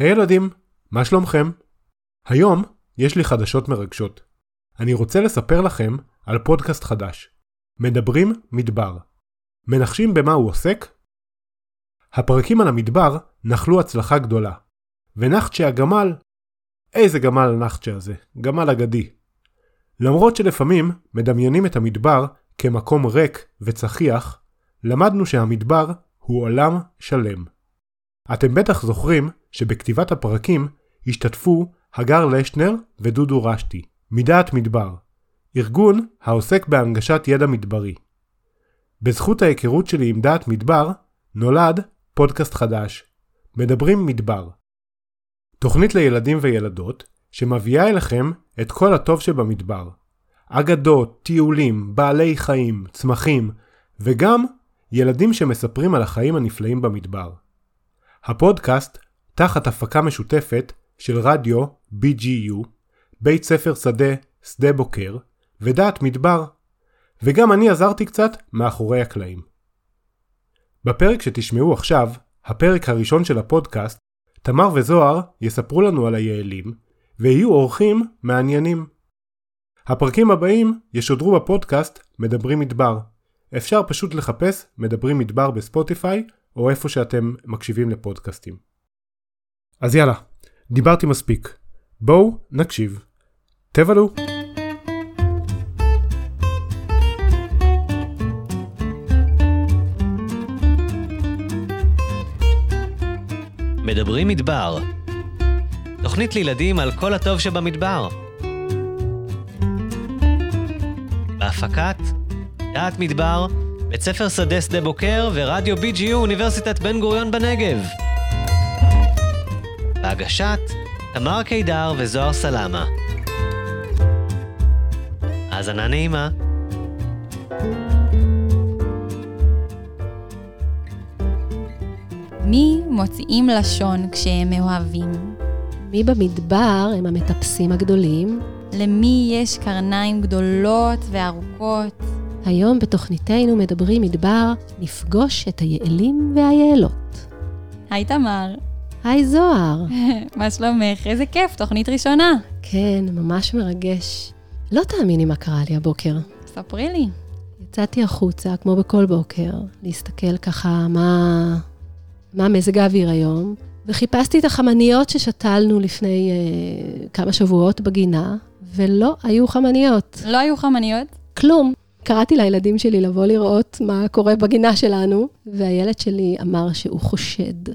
היי hey ילדים, מה שלומכם? היום יש לי חדשות מרגשות. אני רוצה לספר לכם על פודקאסט חדש. מדברים מדבר. מנחשים במה הוא עוסק? הפרקים על המדבר נחלו הצלחה גדולה. ונחצ'ה הגמל, איזה גמל הנחצ'ה הזה, גמל אגדי. למרות שלפעמים מדמיינים את המדבר כמקום ריק וצחיח, למדנו שהמדבר הוא עולם שלם. אתם בטח זוכרים שבכתיבת הפרקים השתתפו הגר לשנר ודודו רשתי, מדעת מדבר, ארגון העוסק בהנגשת ידע מדברי. בזכות ההיכרות שלי עם דעת מדבר, נולד פודקאסט חדש, מדברים מדבר. תוכנית לילדים וילדות שמביאה אליכם את כל הטוב שבמדבר. אגדות, טיולים, בעלי חיים, צמחים, וגם ילדים שמספרים על החיים הנפלאים במדבר. הפודקאסט תחת הפקה משותפת של רדיו BGU, בית ספר שדה שדה בוקר, ודעת מדבר, וגם אני עזרתי קצת מאחורי הקלעים. בפרק שתשמעו עכשיו, הפרק הראשון של הפודקאסט, תמר וזוהר יספרו לנו על היעלים, ויהיו אורחים מעניינים. הפרקים הבאים ישודרו בפודקאסט מדברים מדבר. אפשר פשוט לחפש מדברים מדבר בספוטיפיי, או איפה שאתם מקשיבים לפודקאסטים. אז יאללה, דיברתי מספיק. בואו נקשיב. תבלו. מדברים מדבר. תוכנית לילדים על כל הטוב שבמדבר. בהפקת דעת מדבר, בית ספר שדה שדה בוקר ורדיו BGU אוניברסיטת בן גוריון בנגב. בהגשת תמר קידר וזוהר סלמה. האזנה נעימה. מי מוציאים לשון כשהם מאוהבים? מי במדבר הם המטפסים הגדולים? למי יש קרניים גדולות וארוכות? היום בתוכניתנו מדברים מדבר, נפגוש את היעלים והיעלות. היי תמר. היי זוהר. מה שלומך? איזה כיף, תוכנית ראשונה. כן, ממש מרגש. לא תאמיני מה קרה לי הבוקר. ספרי לי. יצאתי החוצה, כמו בכל בוקר, להסתכל ככה מה, מה מזג האוויר היום, וחיפשתי את החמניות ששתלנו לפני אה, כמה שבועות בגינה, ולא היו חמניות. לא היו חמניות? כלום. קראתי לילדים שלי לבוא לראות מה קורה בגינה שלנו, והילד שלי אמר שהוא חושד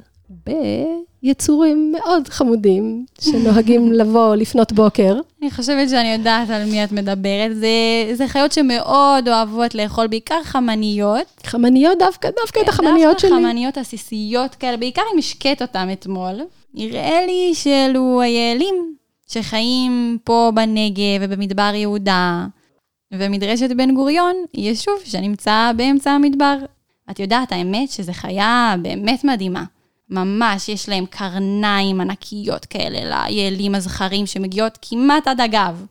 ביצורים מאוד חמודים, שנוהגים לבוא לפנות בוקר. אני חושבת שאני יודעת על מי את מדברת. זה, זה חיות שמאוד אוהבות לאכול, בעיקר חמניות. חמניות, דווקא, דווקא את החמניות שלי. דווקא חמניות עסיסיות כאלה, בעיקר אם השקט אותם אתמול. נראה לי שאלו היעלים שחיים פה בנגב ובמדבר יהודה. ומדרשת בן גוריון יישוב שנמצא באמצע המדבר. את יודעת, האמת שזו חיה באמת מדהימה. ממש, יש להם קרניים ענקיות כאלה ליעלים הזכרים שמגיעות כמעט עד הגב.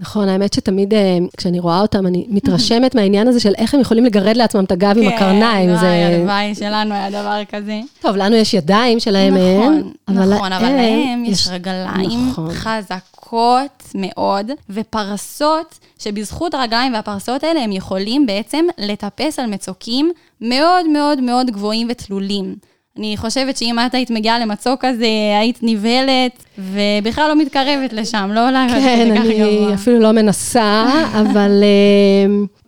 נכון, האמת שתמיד כשאני רואה אותם, אני מתרשמת מהעניין הזה של איך הם יכולים לגרד לעצמם את הגב עם הקרניים. כן, וואי, הלוואי שלנו היה דבר כזה. טוב, לנו יש ידיים שלהם נכון, נכון, אבל להם יש רגליים נכון. חזקות מאוד, ופרסות, שבזכות הרגליים והפרסות האלה הם יכולים בעצם לטפס על מצוקים מאוד מאוד מאוד גבוהים ותלולים. אני חושבת שאם את היית מגיעה למצוק כזה, היית נבהלת, ובכלל לא מתקרבת לשם, לא עולה כן, אני גבוה. אפילו לא מנסה, אבל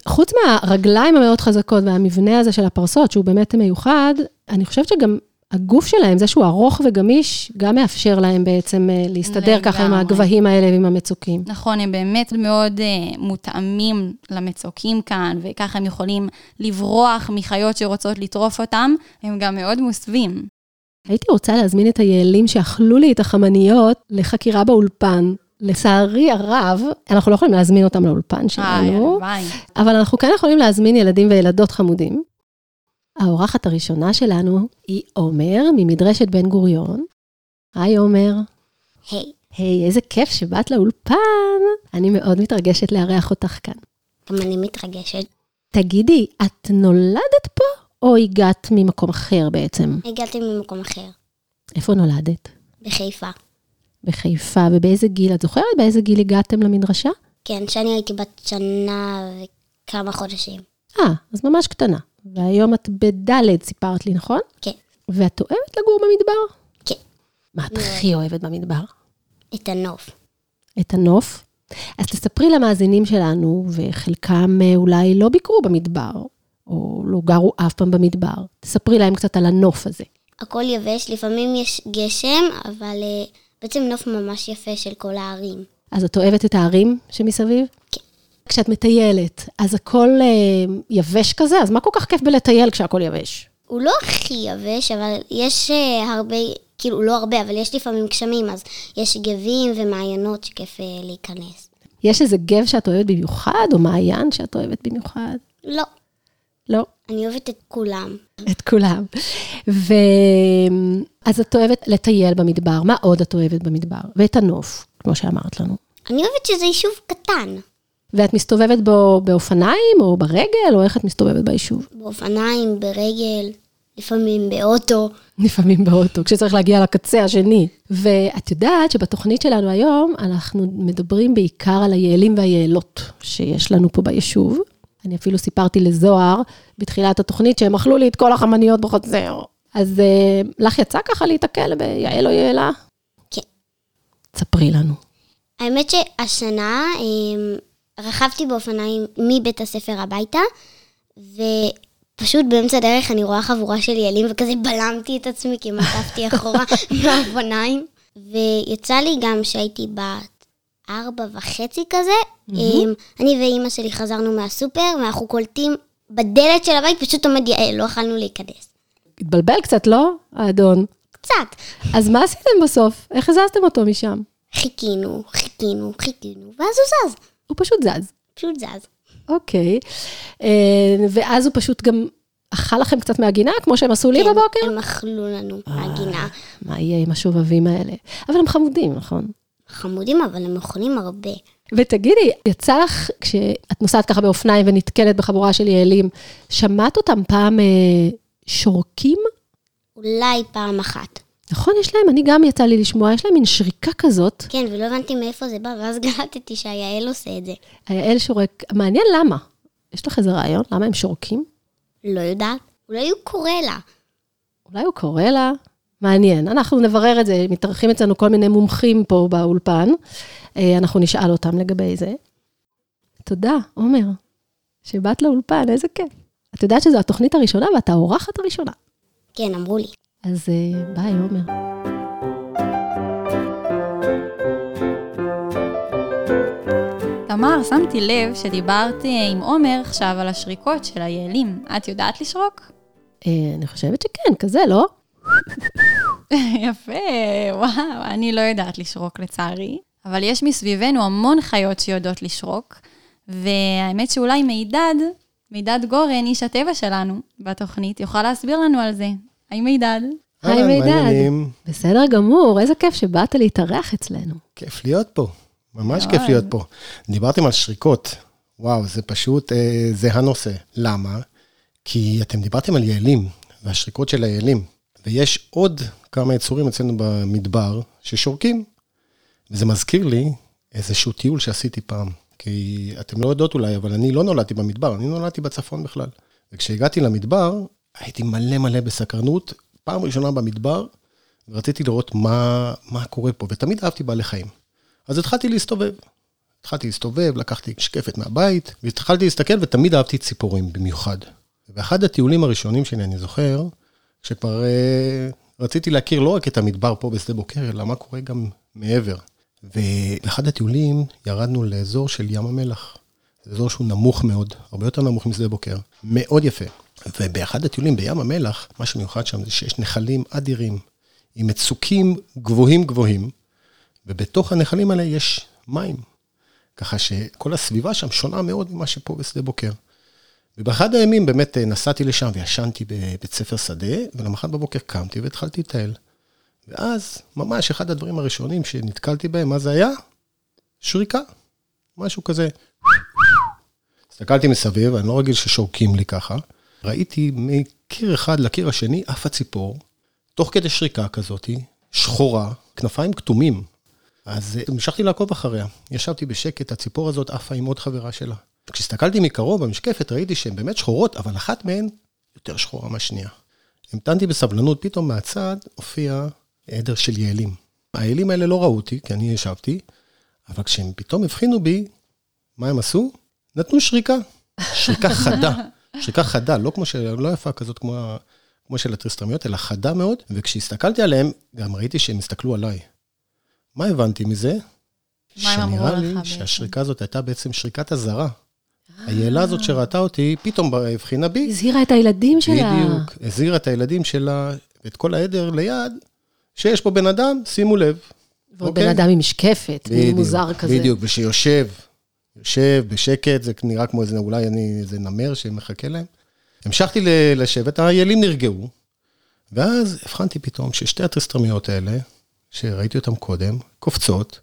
חוץ מהרגליים המאוד חזקות והמבנה הזה של הפרסות, שהוא באמת מיוחד, אני חושבת שגם הגוף שלהם, זה שהוא ארוך וגמיש, גם מאפשר להם בעצם להסתדר ככה עם הגבהים האלה ועם המצוקים. נכון, הם באמת מאוד uh, מותאמים למצוקים כאן, וככה הם יכולים לברוח מחיות שרוצות לטרוף אותם, הם גם מאוד מוסווים. הייתי רוצה להזמין את היעלים שאכלו לי את החמניות לחקירה באולפן. לצערי הרב, אנחנו לא יכולים להזמין אותם לאולפן שלנו, אבל אנחנו כן יכולים להזמין ילדים וילדות חמודים. האורחת הראשונה שלנו היא עומר, ממדרשת בן גוריון. היי עומר. היי. היי, איזה כיף שבאת לאולפן. אני מאוד מתרגשת לארח אותך כאן. גם אני מתרגשת. תגידי, את נולדת פה או הגעת ממקום אחר בעצם? הגעתי ממקום אחר. איפה נולדת? בחיפה. בחיפה, ובאיזה גיל? את זוכרת באיזה גיל הגעתם למדרשה? כן, שאני הייתי בת שנה וכמה חודשים. אה, אז ממש קטנה. והיום את בד' סיפרת לי, נכון? כן. ואת אוהבת לגור במדבר? כן. מה את הכי אוהבת במדבר? את הנוף. את הנוף? אז תספרי למאזינים שלנו, וחלקם אה, אולי לא ביקרו במדבר, או לא גרו אף פעם במדבר. תספרי להם קצת על הנוף הזה. הכל יבש, לפעמים יש גשם, אבל uh, בעצם נוף ממש יפה של כל הערים. אז את אוהבת את הערים שמסביב? כן. כשאת מטיילת, אז הכל uh, יבש כזה? אז מה כל כך כיף בלטייל כשהכל יבש? הוא לא הכי יבש, אבל יש uh, הרבה, כאילו לא הרבה, אבל יש לפעמים גשמים, אז יש גבים ומעיינות שכיף uh, להיכנס. יש איזה גב שאת אוהבת במיוחד, או מעיין שאת אוהבת במיוחד? לא. לא. אני אוהבת את כולם. את כולם. ו... אז את אוהבת לטייל במדבר, מה עוד את אוהבת במדבר? ואת הנוף, כמו שאמרת לנו. אני אוהבת שזה יישוב קטן. ואת מסתובבת בו באופניים, או ברגל, או איך את מסתובבת ביישוב? באופניים, ברגל, לפעמים באוטו. לפעמים באוטו, כשצריך להגיע לקצה השני. ואת יודעת שבתוכנית שלנו היום, אנחנו מדברים בעיקר על היעלים והיעלות שיש לנו פה ביישוב. אני אפילו סיפרתי לזוהר בתחילת התוכנית שהם אכלו לי את כל החמניות בחצר. אז uh, לך יצא ככה להיתקל ביעל או יעלה? כן. ספרי לנו. האמת שהשנה um, רכבתי באופניים מבית הספר הביתה, ופשוט באמצע הדרך אני רואה חבורה של יעלים, וכזה בלמתי את עצמי, כי מתפתי אחורה מהאופניים. ויצא לי גם שהייתי בת ארבע וחצי כזה, mm-hmm. אני ואימא שלי חזרנו מהסופר, ואנחנו קולטים בדלת של הבית, פשוט עומד יעל, לא יכלנו להיכנס. התבלבל קצת, לא, האדון? קצת. אז מה עשיתם בסוף? איך הזזתם אותו משם? חיכינו, חיכינו, חיכינו, ואז הוא זז. הוא פשוט זז. פשוט זז. אוקיי. אה, ואז הוא פשוט גם אכל לכם קצת מהגינה, כמו שהם עשו לי כן, בבוקר? הם אכלו לנו מהגינה. מה יהיה עם השובבים האלה? אבל הם חמודים, נכון? חמודים, אבל הם אוכלים הרבה. ותגידי, יצא לך, כשאת נוסעת ככה באופניים ונתקלת בחבורה של יעלים, שמעת אותם פעם אה, שורקים? אולי פעם אחת. נכון, יש להם, אני גם יצא לי לשמוע, יש להם מין שריקה כזאת. כן, ולא הבנתי מאיפה זה בא, ואז גלטתי שהיעל עושה את זה. היעל שורק, מעניין למה. יש לך איזה רעיון? למה הם שורקים? לא יודעת. אולי הוא קורא לה. אולי הוא קורא לה? מעניין. אנחנו נברר את זה, מתארחים אצלנו כל מיני מומחים פה באולפן. אה, אנחנו נשאל אותם לגבי זה. תודה, עומר, שבאת לאולפן, איזה כיף. את יודעת שזו התוכנית הראשונה ואת האורחת הראשונה. כן, אמרו לי. אז אה, ביי, עומר. תמר, שמתי לב שדיברת עם עומר עכשיו על השריקות של היעלים. את יודעת לשרוק? אה, אני חושבת שכן, כזה, לא? יפה, וואו, אני לא יודעת לשרוק לצערי, אבל יש מסביבנו המון חיות שיודעות לשרוק, והאמת שאולי מידד, מידד גורן, איש הטבע שלנו בתוכנית, יוכל להסביר לנו על זה. היי מידד. היי מידד. בסדר גמור, איזה כיף שבאת להתארח אצלנו. כיף להיות פה, ממש כיף להיות פה. דיברתם על שריקות, וואו, זה פשוט, אה, זה הנושא. למה? כי אתם דיברתם על יעלים, והשריקות של היעלים, ויש עוד כמה יצורים אצלנו במדבר ששורקים. וזה מזכיר לי איזשהו טיול שעשיתי פעם. כי אתם לא יודעות אולי, אבל אני לא נולדתי במדבר, אני נולדתי בצפון בכלל. וכשהגעתי למדבר, הייתי מלא מלא בסקרנות, פעם ראשונה במדבר, ורציתי לראות מה, מה קורה פה, ותמיד אהבתי בעלי חיים. אז התחלתי להסתובב. התחלתי להסתובב, לקחתי שקפת מהבית, והתחלתי להסתכל, ותמיד אהבתי ציפורים במיוחד. באחד הטיולים הראשונים שלי, אני זוכר, שכבר אה, רציתי להכיר לא רק את המדבר פה בשדה בוקר, אלא מה קורה גם מעבר. ובאחד הטיולים ירדנו לאזור של ים המלח. זה אזור שהוא נמוך מאוד, הרבה יותר נמוך משדה בוקר, מאוד יפה. ובאחד הטיולים בים המלח, מה שמיוחד שם זה שיש נחלים אדירים, עם מצוקים גבוהים גבוהים, ובתוך הנחלים האלה יש מים. ככה שכל הסביבה שם שונה מאוד ממה שפה בשדה בוקר. ובאחד הימים באמת נסעתי לשם וישנתי בבית ספר שדה, ולמחרת בבוקר קמתי והתחלתי לטייל. ואז, ממש אחד הדברים הראשונים שנתקלתי בהם, מה זה היה? שריקה. משהו כזה. הסתכלתי מסביב, אני לא רגיל ששורקים לי ככה. ראיתי מקיר אחד לקיר השני עף הציפור, תוך כדי שריקה כזאת, שחורה, כנפיים כתומים. אז אה, המשכתי לעקוב אחריה. ישבתי בשקט, הציפור הזאת עפה עם עוד חברה שלה. כשהסתכלתי מקרוב במשקפת, ראיתי שהן באמת שחורות, אבל אחת מהן יותר שחורה מהשנייה. המתנתי בסבלנות, פתאום מהצד הופיע עדר של יעלים. היעלים האלה לא ראו אותי, כי אני ישבתי, אבל כשהם פתאום הבחינו בי, מה הם עשו? נתנו שריקה. שריקה חדה. שריקה חדה, לא כמו של... לא יפה כזאת כמו, כמו של הטריסטרמיות, אלא חדה מאוד, וכשהסתכלתי עליהם, גם ראיתי שהם הסתכלו עליי. מה הבנתי מזה? מה הם אמרו לך בעצם? שנראה לי שהשריקה הזאת הייתה בעצם שריקת אזהרה. היעלה הזאת שראתה אותי, פתאום הבחינה בי. הזהירה את הילדים שלה. בדיוק, הזהירה את הילדים שלה, ואת כל העדר ליד, שיש פה בן אדם, שימו לב. ועוד אוקיי? בן אדם עם משקפת, מין מוזר כזה. בדיוק, ושיושב, יושב בשקט, זה נראה כמו איזה, אולי אני איזה נמר שמחכה להם. המשכתי לשבת, האיילים נרגעו, ואז הבחנתי פתאום ששתי הטריסטרמיות האלה, שראיתי אותן קודם, קופצות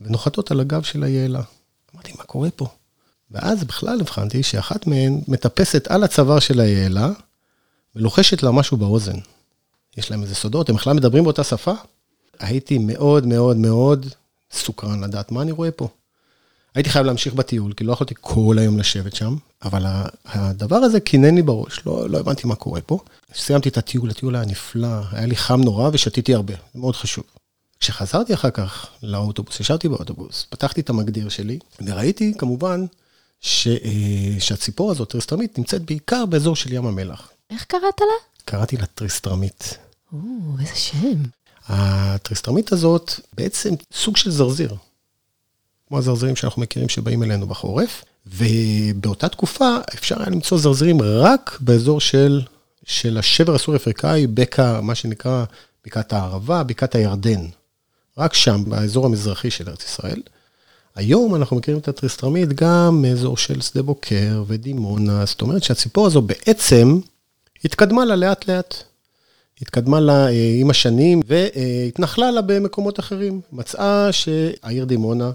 ונוחתות על הגב של היעלה. אמרתי, מה קורה פה? ואז בכלל הבחנתי שאחת מהן מטפסת על הצוואר של היעלה, ולוחשת לה משהו באוזן. יש להם איזה סודות, הם בכלל מדברים באותה שפה. הייתי מאוד מאוד מאוד סוקרן לדעת מה אני רואה פה. הייתי חייב להמשיך בטיול, כי לא יכולתי כל היום לשבת שם, אבל הדבר הזה קינן לי בראש, לא, לא הבנתי מה קורה פה. סיימתי את הטיול, הטיול היה נפלא, היה לי חם נורא ושתיתי הרבה, זה מאוד חשוב. כשחזרתי אחר כך לאוטובוס, ישבתי באוטובוס, פתחתי את המגדיר שלי, וראיתי כמובן ש, אה, שהציפור הזאת, טריסטרמית, נמצאת בעיקר באזור של ים המלח. איך קראת לה? קראתי לה טריסטרמית. או, איזה שם. הטריסטרמית הזאת בעצם סוג של זרזיר. כמו הזרזירים שאנחנו מכירים שבאים אלינו בחורף, ובאותה תקופה אפשר היה למצוא זרזירים רק באזור של, של השבר הסורי-אפריקאי, בקע, מה שנקרא בקעת הערבה, בקעת הירדן. רק שם, באזור המזרחי של ארץ ישראל. היום אנחנו מכירים את הטריסטרמית גם מאזור של שדה בוקר ודימונה, זאת אומרת שהציפור הזו בעצם התקדמה לה לאט לאט. התקדמה לה אה, עם השנים והתנחלה לה במקומות אחרים. מצאה שהעיר דימונה,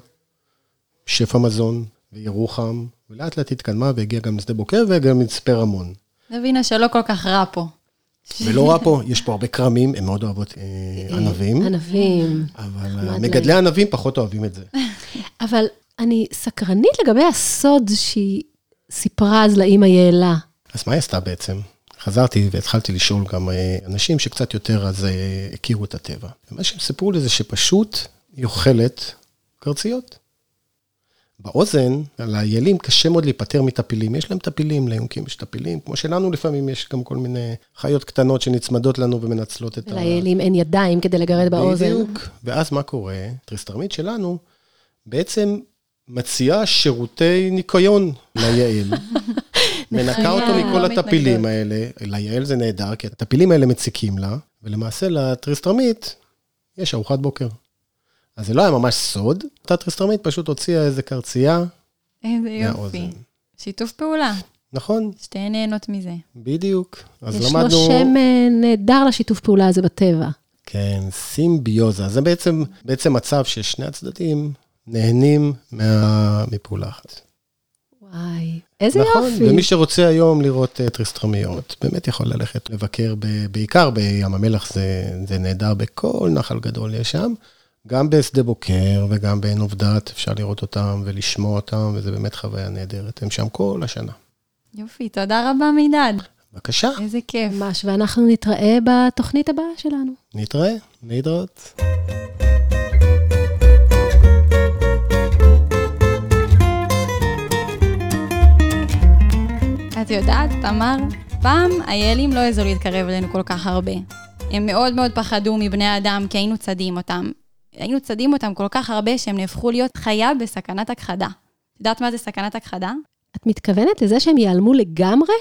שפע מזון וירוחם, ולאט לאט התקדמה והגיעה גם לשדה בוקר וגם למצפה רמון. הבינה שלא כל כך רע פה. ולא רע פה, יש פה הרבה כרמים, הם מאוד אוהבות אה, ענבים, ענבים. אבל אה, מגדלי ענבים פחות אוהבים את זה. אבל אני סקרנית לגבי הסוד שהיא סיפרה אז לאימא יעלה. אז מה היא עשתה בעצם? חזרתי והתחלתי לשאול גם אה, אנשים שקצת יותר אז אה, הכירו את הטבע. ומה שהם סיפרו לי זה שפשוט היא אוכלת קרציות. באוזן, על האיילים קשה מאוד להיפטר מטפילים. יש להם טפילים, ליונקים יש טפילים, כמו שלנו לפעמים יש גם כל מיני חיות קטנות שנצמדות לנו ומנצלות את ה... לאיילים אין ידיים כדי לגרד באוזן. בדיוק. ואז מה קורה? טריסטרמית שלנו בעצם מציעה שירותי ניקיון ליעל. מנקה אותו מכל לא הטפילים. האלה. ליעל זה נהדר, כי הטפילים האלה מציקים לה, ולמעשה לטריסטרמית יש ארוחת בוקר. אז זה לא היה ממש סוד, אותה טריסטרמית פשוט הוציאה איזה קרצייה איזה יופי. שיתוף פעולה. נכון, שתיהן נהנות מזה. בדיוק. אז יש למדנו... לו שם אה, נהדר לשיתוף פעולה הזה בטבע. כן, סימביוזה. זה בעצם, בעצם מצב ששני הצדדים נהנים מה... מפעולה אחת. וואי, איזה נכון, יופי. ומי שרוצה היום לראות uh, טריסטרמיות, באמת יכול ללכת לבקר, ב, בעיקר בים המלח, זה, זה נהדר, בכל נחל גדול יש שם. גם בשדה בוקר וגם בעין עובדת, אפשר לראות אותם ולשמוע אותם, וזה באמת חוויה נהדרת. הם שם כל השנה. יופי, תודה רבה מידד. בבקשה, איזה כיף. ממש, ואנחנו נתראה בתוכנית הבאה שלנו. נתראה, להתראות. את יודעת, תמר, פעם האיילים לא העזו להתקרב אלינו כל כך הרבה. הם מאוד מאוד פחדו מבני אדם כי היינו צדים אותם. היינו צדים אותם כל כך הרבה שהם נהפכו להיות חיה בסכנת הכחדה. את יודעת מה זה סכנת הכחדה? את מתכוונת לזה שהם ייעלמו לגמרי?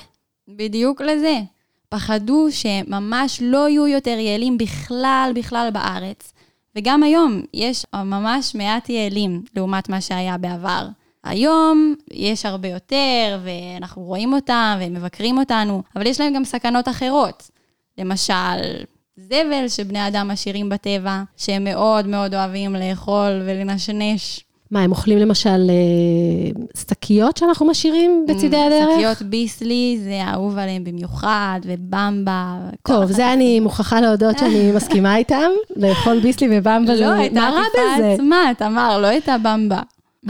בדיוק לזה. פחדו שממש לא יהיו יותר יעלים בכלל בכלל בארץ. וגם היום יש ממש מעט יעלים לעומת מה שהיה בעבר. היום יש הרבה יותר, ואנחנו רואים אותם והם מבקרים אותנו, אבל יש להם גם סכנות אחרות. למשל, זבל שבני אדם משאירים בטבע, שהם מאוד מאוד אוהבים לאכול ולנשנש. מה, הם אוכלים למשל שקיות שאנחנו משאירים בצידי הדרך? שקיות ביסלי, זה אהוב עליהם במיוחד, ובמבה. טוב, זה אני מוכרחה להודות שאני מסכימה איתם, לאכול ביסלי ובמבה, זה רע בזה? לא, הייתה עצמה, תמר, לא הייתה במבה.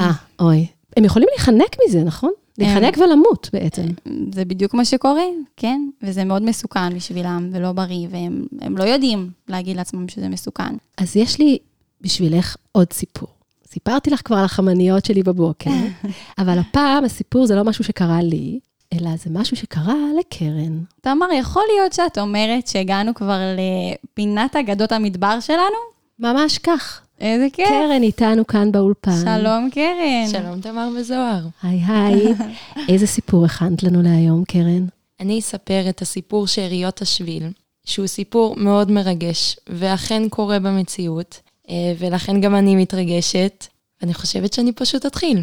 אה, אוי. הם יכולים להיחנק מזה, נכון? להיחנק ולמות בעצם. זה בדיוק מה שקורה, כן, וזה מאוד מסוכן בשבילם ולא בריא, והם לא יודעים להגיד לעצמם שזה מסוכן. אז יש לי בשבילך עוד סיפור. סיפרתי לך כבר על החמניות שלי בבוקר, אבל הפעם הסיפור זה לא משהו שקרה לי, אלא זה משהו שקרה לקרן. תמר, יכול להיות שאת אומרת שהגענו כבר לפינת אגדות המדבר שלנו? ממש כך. איזה כיף. קרן איתנו כאן באולפן. שלום, קרן. שלום, תמר וזוהר. היי, היי. איזה סיפור הכנת לנו להיום, קרן? אני אספר את הסיפור שאריות השביל, שהוא סיפור מאוד מרגש, ואכן קורה במציאות, אה, ולכן גם אני מתרגשת, ואני חושבת שאני פשוט אתחיל.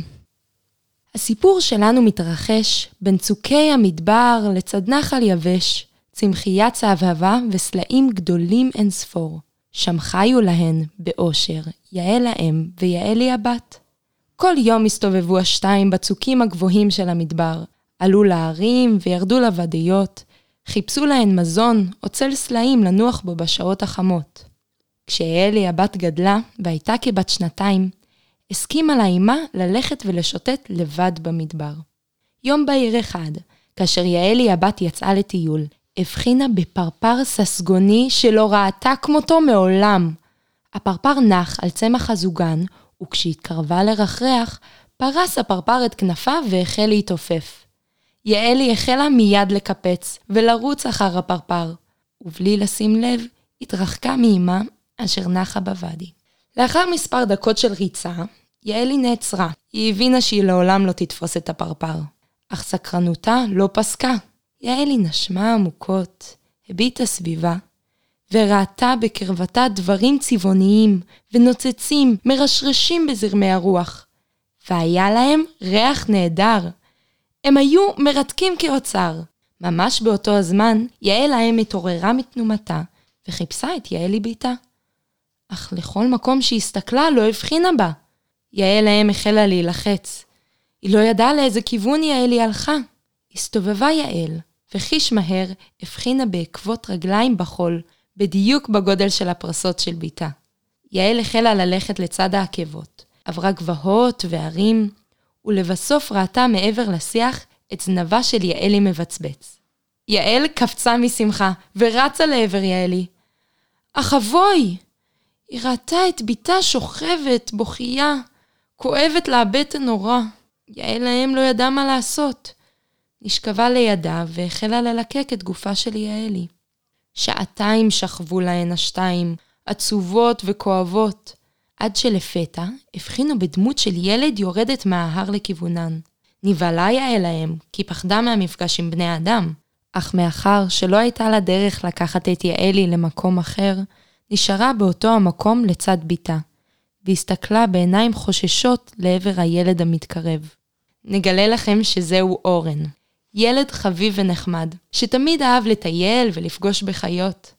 הסיפור שלנו מתרחש בין צוקי המדבר לצד נחל יבש, צמחיית צהבהבה וסלעים גדולים אין ספור. שם חיו להן באושר, יעל האם ויעלי הבת. כל יום הסתובבו השתיים בצוקים הגבוהים של המדבר, עלו להרים וירדו לוודיות, חיפשו להן מזון או צל סלעים לנוח בו בשעות החמות. כשיעלי הבת גדלה והייתה כבת שנתיים, הסכימה לה אמה ללכת ולשוטט לבד במדבר. יום בהיר אחד, כאשר יעלי הבת יצאה לטיול, הבחינה בפרפר ססגוני שלא ראתה כמותו מעולם. הפרפר נח על צמח הזוגן, וכשהתקרבה לרחרח, פרס הפרפר את כנפיו והחל להתעופף. יעלי החלה מיד לקפץ ולרוץ אחר הפרפר, ובלי לשים לב, התרחקה מאמה אשר נחה בוואדי. לאחר מספר דקות של ריצה, יעלי נעצרה. היא הבינה שהיא לעולם לא תתפוס את הפרפר. אך סקרנותה לא פסקה. יעלי נשמה עמוקות, הביטה סביבה, וראתה בקרבתה דברים צבעוניים ונוצצים, מרשרשים בזרמי הרוח. והיה להם ריח נהדר. הם היו מרתקים כאוצר. ממש באותו הזמן, יעל האם התעוררה מתנומתה, וחיפשה את יעלי ביתה. אך לכל מקום שהסתכלה לא הבחינה בה. יעל האם החלה להילחץ. היא לא ידעה לאיזה כיוון יעלי הלכה. הסתובבה יעל, וחיש מהר הבחינה בעקבות רגליים בחול, בדיוק בגודל של הפרסות של ביתה. יעל החלה ללכת לצד העקבות, עברה גבהות והרים, ולבסוף ראתה מעבר לשיח את זנבה של יעלי מבצבץ. יעל קפצה משמחה, ורצה לעבר יעלי. אך אבוי! היא ראתה את בתה שוכבת, בוכייה, כואבת לה הבטן נורא. יעל האם לא ידעה מה לעשות. נשכבה לידה והחלה ללקק את גופה של יעלי. שעתיים שכבו להן השתיים, עצובות וכואבות, עד שלפתע הבחינו בדמות של ילד יורדת מההר לכיוונן. נבהלה יעל להם, כי פחדה מהמפגש עם בני אדם. אך מאחר שלא הייתה לה דרך לקחת את יעלי למקום אחר, נשארה באותו המקום לצד בתה, והסתכלה בעיניים חוששות לעבר הילד המתקרב. נגלה לכם שזהו אורן, ילד חביב ונחמד, שתמיד אהב לטייל ולפגוש בחיות.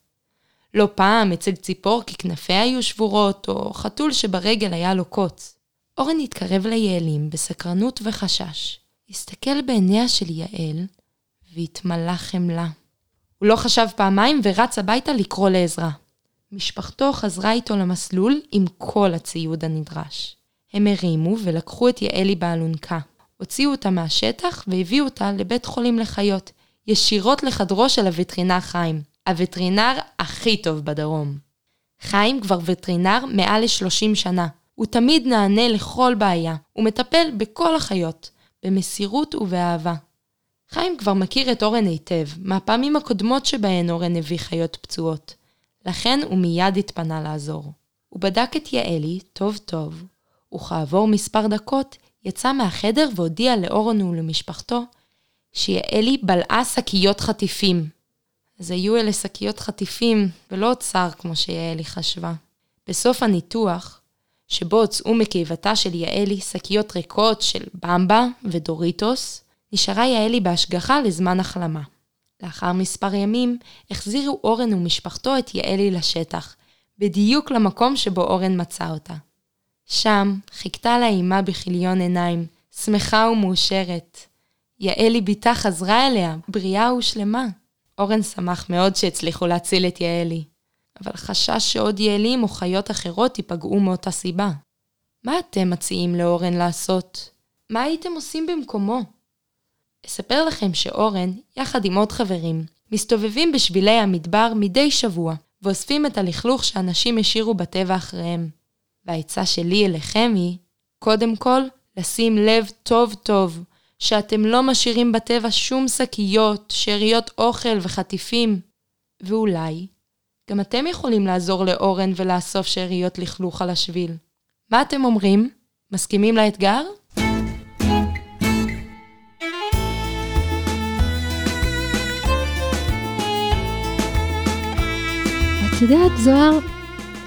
לא פעם אצל ציפור כי כנפיה היו שבורות, או חתול שברגל היה לו קוץ. אורן התקרב ליעלים בסקרנות וחשש. הסתכל בעיניה של יעל, והתמלא חמלה. הוא לא חשב פעמיים ורץ הביתה לקרוא לעזרה. משפחתו חזרה איתו למסלול עם כל הציוד הנדרש. הם הרימו ולקחו את יעלי באלונקה. הוציאו אותה מהשטח והביאו אותה לבית חולים לחיות, ישירות לחדרו של הווטרינר חיים, הווטרינר הכי טוב בדרום. חיים כבר וטרינר מעל ל-30 שנה. הוא תמיד נענה לכל בעיה, ומטפל בכל החיות, במסירות ובאהבה. חיים כבר מכיר את אורן היטב, מהפעמים הקודמות שבהן אורן הביא חיות פצועות. לכן הוא מיד התפנה לעזור. הוא בדק את יעלי טוב טוב, וכעבור מספר דקות יצא מהחדר והודיע לאורון ולמשפחתו שיעלי בלעה שקיות חטיפים. אז היו אלה שקיות חטיפים, ולא אוצר כמו שיעלי חשבה. בסוף הניתוח, שבו הוצאו מקיבתה של יעלי שקיות ריקות של במבה ודוריטוס, נשארה יעלי בהשגחה לזמן החלמה. לאחר מספר ימים, החזירו אורן ומשפחתו את יעלי לשטח, בדיוק למקום שבו אורן מצא אותה. שם חיכתה לה אימה בכיליון עיניים, שמחה ומאושרת. יעלי בתה חזרה אליה, בריאה ושלמה. אורן שמח מאוד שהצליחו להציל את יעלי, אבל חשש שעוד יעלים או חיות אחרות ייפגעו מאותה סיבה. מה אתם מציעים לאורן לעשות? מה הייתם עושים במקומו? אספר לכם שאורן, יחד עם עוד חברים, מסתובבים בשבילי המדבר מדי שבוע, ואוספים את הלכלוך שאנשים השאירו בטבע אחריהם. והעצה שלי אליכם היא, קודם כל, לשים לב טוב טוב, שאתם לא משאירים בטבע שום שקיות, שאריות אוכל וחטיפים. ואולי, גם אתם יכולים לעזור לאורן ולאסוף שאריות לכלוך על השביל. מה אתם אומרים? מסכימים לאתגר? את יודעת, זוהר,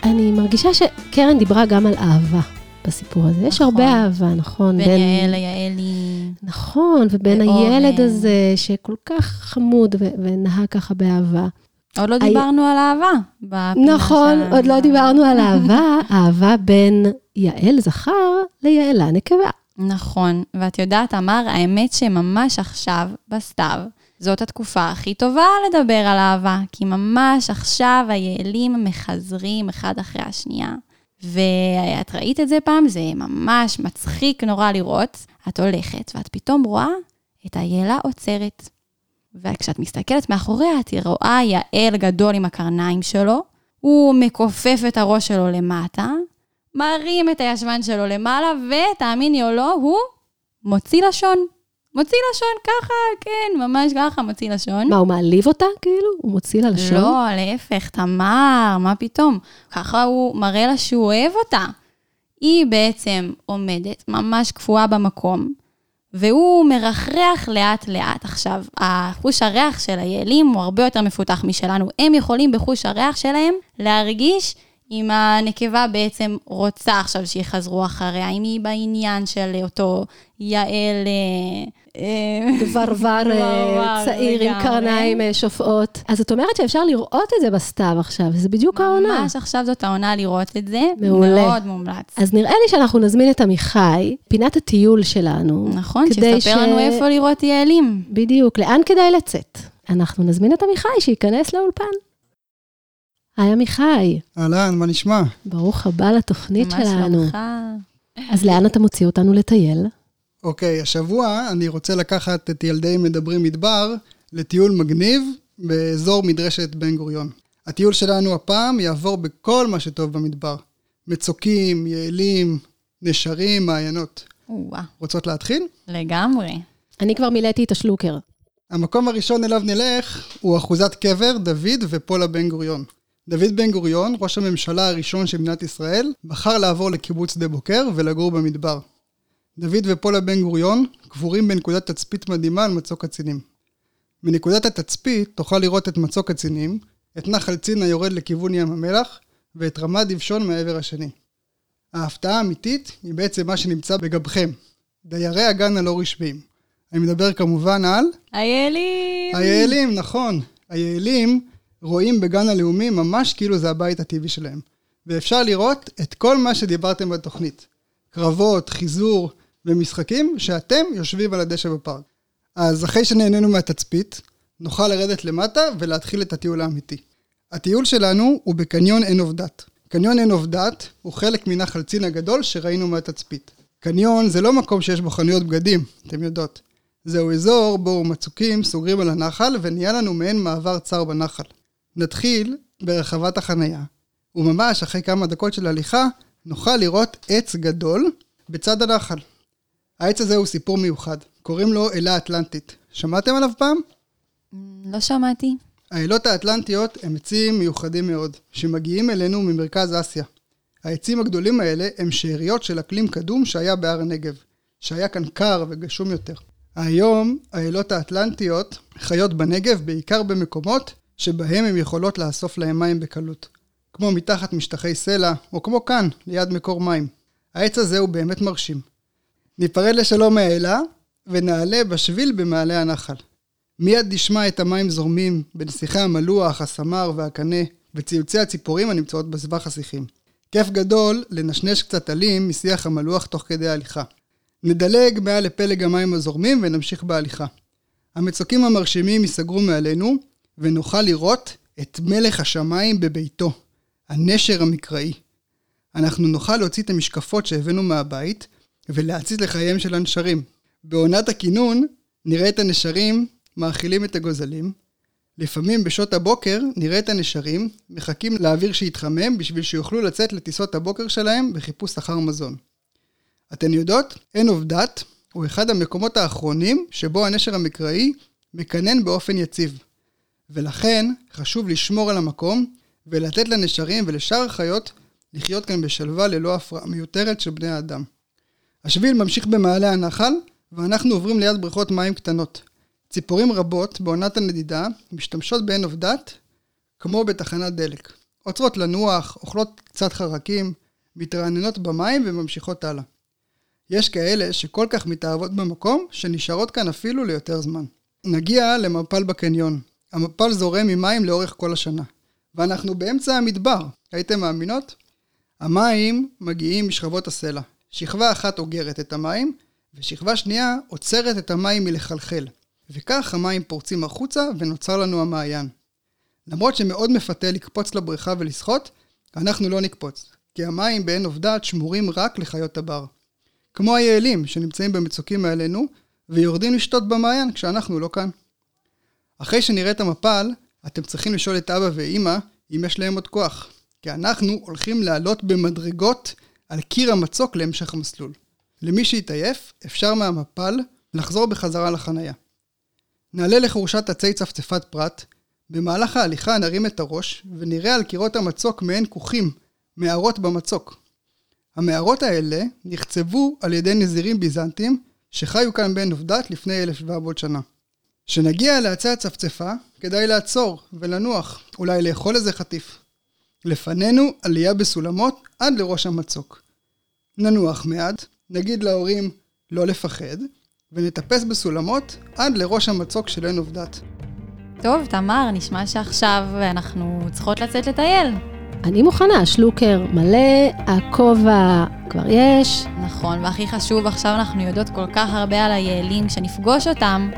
אני מרגישה שקרן דיברה גם על אהבה בסיפור הזה. נכון. יש הרבה אהבה, נכון? בין, בין יעל ליעלי. נכון, ובין ואורן. הילד הזה שכל כך חמוד ו- ונהג ככה באהבה. עוד לא דיברנו על אהבה נכון, שלנו. עוד לא דיברנו על אהבה, אהבה בין יעל זכר ליעלה נקבה. נכון, ואת יודעת, אמר, האמת שממש עכשיו, בסתיו, זאת התקופה הכי טובה לדבר על אהבה, כי ממש עכשיו היעלים מחזרים אחד אחרי השנייה. ואת ראית את זה פעם, זה ממש מצחיק נורא לראות. את הולכת ואת פתאום רואה את היעלה עוצרת. וכשאת מסתכלת מאחוריה, את רואה יעל גדול עם הקרניים שלו, הוא מכופף את הראש שלו למטה, מרים את הישבן שלו למעלה, ותאמיני או לא, הוא מוציא לשון. מוציא לשון ככה, כן, ממש ככה, מוציא לשון. מה, הוא מעליב אותה, כאילו? הוא מוציא לה לשון? לא, להפך, תמר, מה פתאום? ככה הוא מראה לה שהוא אוהב אותה. היא בעצם עומדת ממש קפואה במקום, והוא מרחרח לאט-לאט. עכשיו, החוש הריח של היעלים הוא הרבה יותר מפותח משלנו. הם יכולים בחוש הריח שלהם להרגיש אם הנקבה בעצם רוצה עכשיו שיחזרו אחריה, אם היא בעניין של אותו יעל... גברבר אה, צעיר עם קרניים אה, שופעות. אז את אומרת שאפשר לראות את זה בסתיו עכשיו, זה בדיוק העונה. ממש עכשיו זאת העונה לראות את זה. מעולה. מאוד מומלץ. אז נראה לי שאנחנו נזמין את עמיחי, פינת הטיול שלנו. נכון, שיספר לנו איפה לראות יעלים. בדיוק, לאן כדאי לצאת. אנחנו נזמין את עמיחי שייכנס לאולפן. היי עמיחי. אהלן, מה נשמע? ברוך הבא לתוכנית שלנו. מה שלומך? אז לאן אתה מוציא אותנו לטייל? אוקיי, השבוע אני רוצה לקחת את ילדי מדברים מדבר לטיול מגניב באזור מדרשת בן גוריון. הטיול שלנו הפעם יעבור בכל מה שטוב במדבר. מצוקים, יעלים, נשרים, מעיינות. וואו. רוצות להתחיל? לגמרי. אני כבר מילאתי את השלוקר. המקום הראשון אליו נלך הוא אחוזת קבר דוד ופולה בן גוריון. דוד בן גוריון, ראש הממשלה הראשון של מדינת ישראל, בחר לעבור לקיבוץ שדה בוקר ולגור במדבר. דוד ופולה בן גוריון קבורים בנקודת תצפית מדהימה על מצוק קצינים. מנקודת התצפית תוכל לראות את מצוק קצינים, את נחל צין היורד לכיוון ים המלח, ואת רמת דבשון מהעבר השני. ההפתעה האמיתית היא בעצם מה שנמצא בגבכם, דיירי הגן הלא רשמיים. אני מדבר כמובן על... היעלים! היעלים, נכון. היעלים רואים בגן הלאומי ממש כאילו זה הבית הטבעי שלהם. ואפשר לראות את כל מה שדיברתם בתוכנית. קרבות, חיזור ומשחקים שאתם יושבים על הדשא בפארק. אז אחרי שנהנינו מהתצפית, נוכל לרדת למטה ולהתחיל את הטיול האמיתי. הטיול שלנו הוא בקניון עין עבדת. קניון עין עבדת הוא חלק מנחל צין הגדול שראינו מהתצפית. קניון זה לא מקום שיש בו חנויות בגדים, אתם יודעות. זהו אזור בו מצוקים סוגרים על הנחל ונהיה לנו מעין מעבר צר בנחל. נתחיל ברחבת החנייה, וממש אחרי כמה דקות של הליכה, נוכל לראות עץ גדול בצד הנחל. העץ הזה הוא סיפור מיוחד, קוראים לו אלה אטלנטית. שמעתם עליו פעם? לא שמעתי. האלות האטלנטיות הם עצים מיוחדים מאוד, שמגיעים אלינו ממרכז אסיה. העצים הגדולים האלה הם שאריות של אקלים קדום שהיה בהר הנגב, שהיה כאן קר וגשום יותר. היום האלות האטלנטיות חיות בנגב בעיקר במקומות שבהם הן יכולות לאסוף להם מים בקלות. כמו מתחת משטחי סלע, או כמו כאן, ליד מקור מים. העץ הזה הוא באמת מרשים. ניפרד לשלום מהאלה, ונעלה בשביל במעלה הנחל. מיד נשמע את המים זורמים בנסיכי המלוח, הסמר והקנה, וציוצי הציפורים הנמצאות בסבך השיחים. כיף גדול לנשנש קצת עלים משיח המלוח תוך כדי ההליכה. נדלג מעל לפלג המים הזורמים ונמשיך בהליכה. המצוקים המרשימים ייסגרו מעלינו, ונוכל לראות את מלך השמיים בביתו, הנשר המקראי. אנחנו נוכל להוציא את המשקפות שהבאנו מהבית, ולהציץ לחייהם של הנשרים. בעונת הכינון, נראה את הנשרים מאכילים את הגוזלים. לפעמים בשעות הבוקר נראה את הנשרים מחכים לאוויר שיתחמם בשביל שיוכלו לצאת לטיסות הבוקר שלהם בחיפוש אחר מזון. אתן יודעות? עין עובדת הוא אחד המקומות האחרונים שבו הנשר המקראי מקנן באופן יציב. ולכן חשוב לשמור על המקום ולתת לנשרים ולשאר החיות לחיות כאן בשלווה ללא הפרעה מיותרת של בני האדם. השביל ממשיך במעלה הנחל ואנחנו עוברים ליד בריכות מים קטנות. ציפורים רבות בעונת הנדידה משתמשות בעין עובדת כמו בתחנת דלק. עוצרות לנוח, אוכלות קצת חרקים, מתרעננות במים וממשיכות הלאה. יש כאלה שכל כך מתאהבות במקום, שנשארות כאן אפילו ליותר זמן. נגיע למפל בקניון. המפל זורם עם מים לאורך כל השנה. ואנחנו באמצע המדבר, הייתם מאמינות? המים מגיעים משכבות הסלע. שכבה אחת אוגרת את המים, ושכבה שנייה עוצרת את המים מלחלחל. וכך המים פורצים החוצה ונוצר לנו המעיין. למרות שמאוד מפתה לקפוץ לבריכה ולשחות, אנחנו לא נקפוץ, כי המים בעין עובדת שמורים רק לחיות הבר. כמו היעלים שנמצאים במצוקים מעלינו, ויורדים לשתות במעיין כשאנחנו לא כאן. אחרי שנראה את המפל, אתם צריכים לשאול את אבא ואימא אם יש להם עוד כוח, כי אנחנו הולכים לעלות במדרגות על קיר המצוק להמשך המסלול. למי שהתעייף, אפשר מהמפל לחזור בחזרה לחנייה. נעלה לחורשת עצי צפצפת פרט, במהלך ההליכה נרים את הראש, ונראה על קירות המצוק מעין כוכים, מערות במצוק. המערות האלה נחצבו על ידי נזירים ביזנטים, שחיו כאן בעין עובדת לפני 1,700 שנה. כשנגיע לעצי הצפצפה, כדאי לעצור ולנוח, אולי לאכול איזה חטיף. לפנינו עלייה בסולמות עד לראש המצוק. ננוח מעט, נגיד להורים לא לפחד, ונטפס בסולמות עד לראש המצוק של עין עובדת. טוב, תמר, נשמע שעכשיו אנחנו צריכות לצאת לטייל. אני מוכנה, שלוקר מלא, הכובע כבר יש. נכון, והכי חשוב, עכשיו אנחנו יודעות כל כך הרבה על היעלים, כשנפגוש אותם,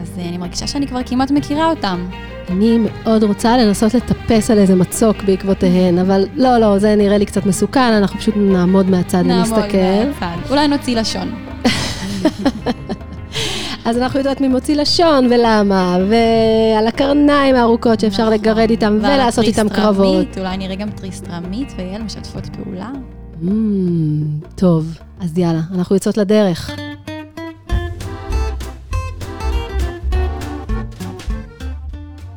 אז אני מרגישה שאני כבר כמעט מכירה אותם. אני מאוד רוצה לנסות לטפס על איזה מצוק בעקבותיהן, אבל לא, לא, זה נראה לי קצת מסוכן, אנחנו פשוט נעמוד מהצד ונסתכל. נעמוד מהצד. אולי נוציא לשון. אז אנחנו יודעות מי מוציא לשון ולמה, ועל הקרניים הארוכות שאפשר נכון. לגרד איתם ולעשות איתם קרבות. אולי נראה גם טריסטרמית ויעל משתפות פעולה. Mm, טוב, אז יאללה, אנחנו יוצאות לדרך.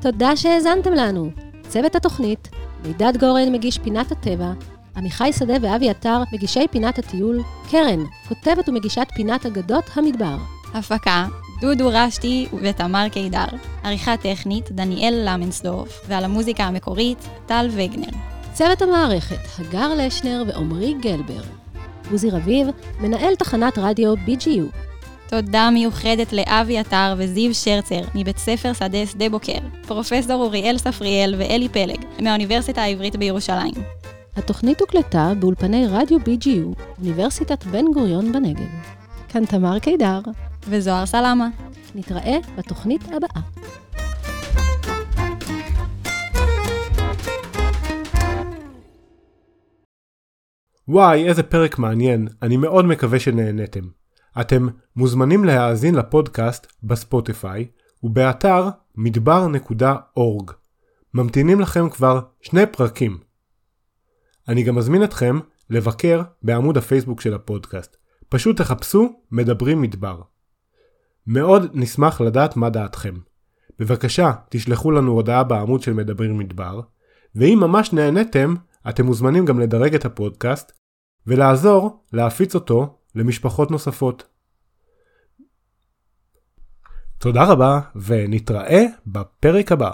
תודה שהאזנתם לנו. צוות התוכנית, מידד גורן מגיש פינת הטבע, עמיחי שדה ואבי עטר מגישי פינת הטיול, קרן, כותבת ומגישת פינת אגדות המדבר. הפקה, דודו רשתי ותמר קידר. עריכה טכנית, דניאל למנסדורף, ועל המוזיקה המקורית, טל וגנר. צוות המערכת, הגר לשנר ועמרי גלבר. עוזי רביב, מנהל תחנת רדיו BGU. תודה מיוחדת לאבי עטר וזיו שרצר מבית ספר שדה שדה בוקר, פרופסור אוריאל ספריאל ואלי פלג מהאוניברסיטה העברית בירושלים. התוכנית הוקלטה באולפני רדיו BGU, אוניברסיטת בן גוריון בנגב. כאן תמר קידר. וזוהר סלמה. נתראה בתוכנית הבאה. וואי, איזה פרק מעניין, אני מאוד מקווה שנהנתם. אתם מוזמנים להאזין לפודקאסט בספוטיפיי ובאתר מדבר.org. ממתינים לכם כבר שני פרקים. אני גם מזמין אתכם לבקר בעמוד הפייסבוק של הפודקאסט. פשוט תחפשו מדברים מדבר. מאוד נשמח לדעת מה דעתכם. בבקשה, תשלחו לנו הודעה בעמוד של מדברים מדבר, ואם ממש נהניתם, אתם מוזמנים גם לדרג את הפודקאסט ולעזור להפיץ אותו למשפחות נוספות. תודה רבה ונתראה בפרק הבא.